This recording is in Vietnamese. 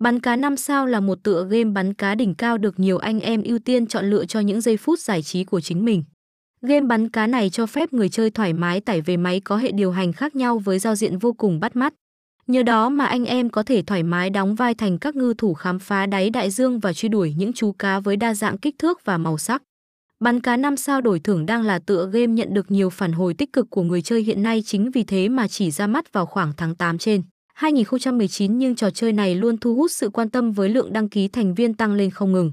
Bắn cá 5 sao là một tựa game bắn cá đỉnh cao được nhiều anh em ưu tiên chọn lựa cho những giây phút giải trí của chính mình. Game bắn cá này cho phép người chơi thoải mái tải về máy có hệ điều hành khác nhau với giao diện vô cùng bắt mắt. Nhờ đó mà anh em có thể thoải mái đóng vai thành các ngư thủ khám phá đáy đại dương và truy đuổi những chú cá với đa dạng kích thước và màu sắc. Bắn cá 5 sao đổi thưởng đang là tựa game nhận được nhiều phản hồi tích cực của người chơi hiện nay chính vì thế mà chỉ ra mắt vào khoảng tháng 8 trên 2019 nhưng trò chơi này luôn thu hút sự quan tâm với lượng đăng ký thành viên tăng lên không ngừng.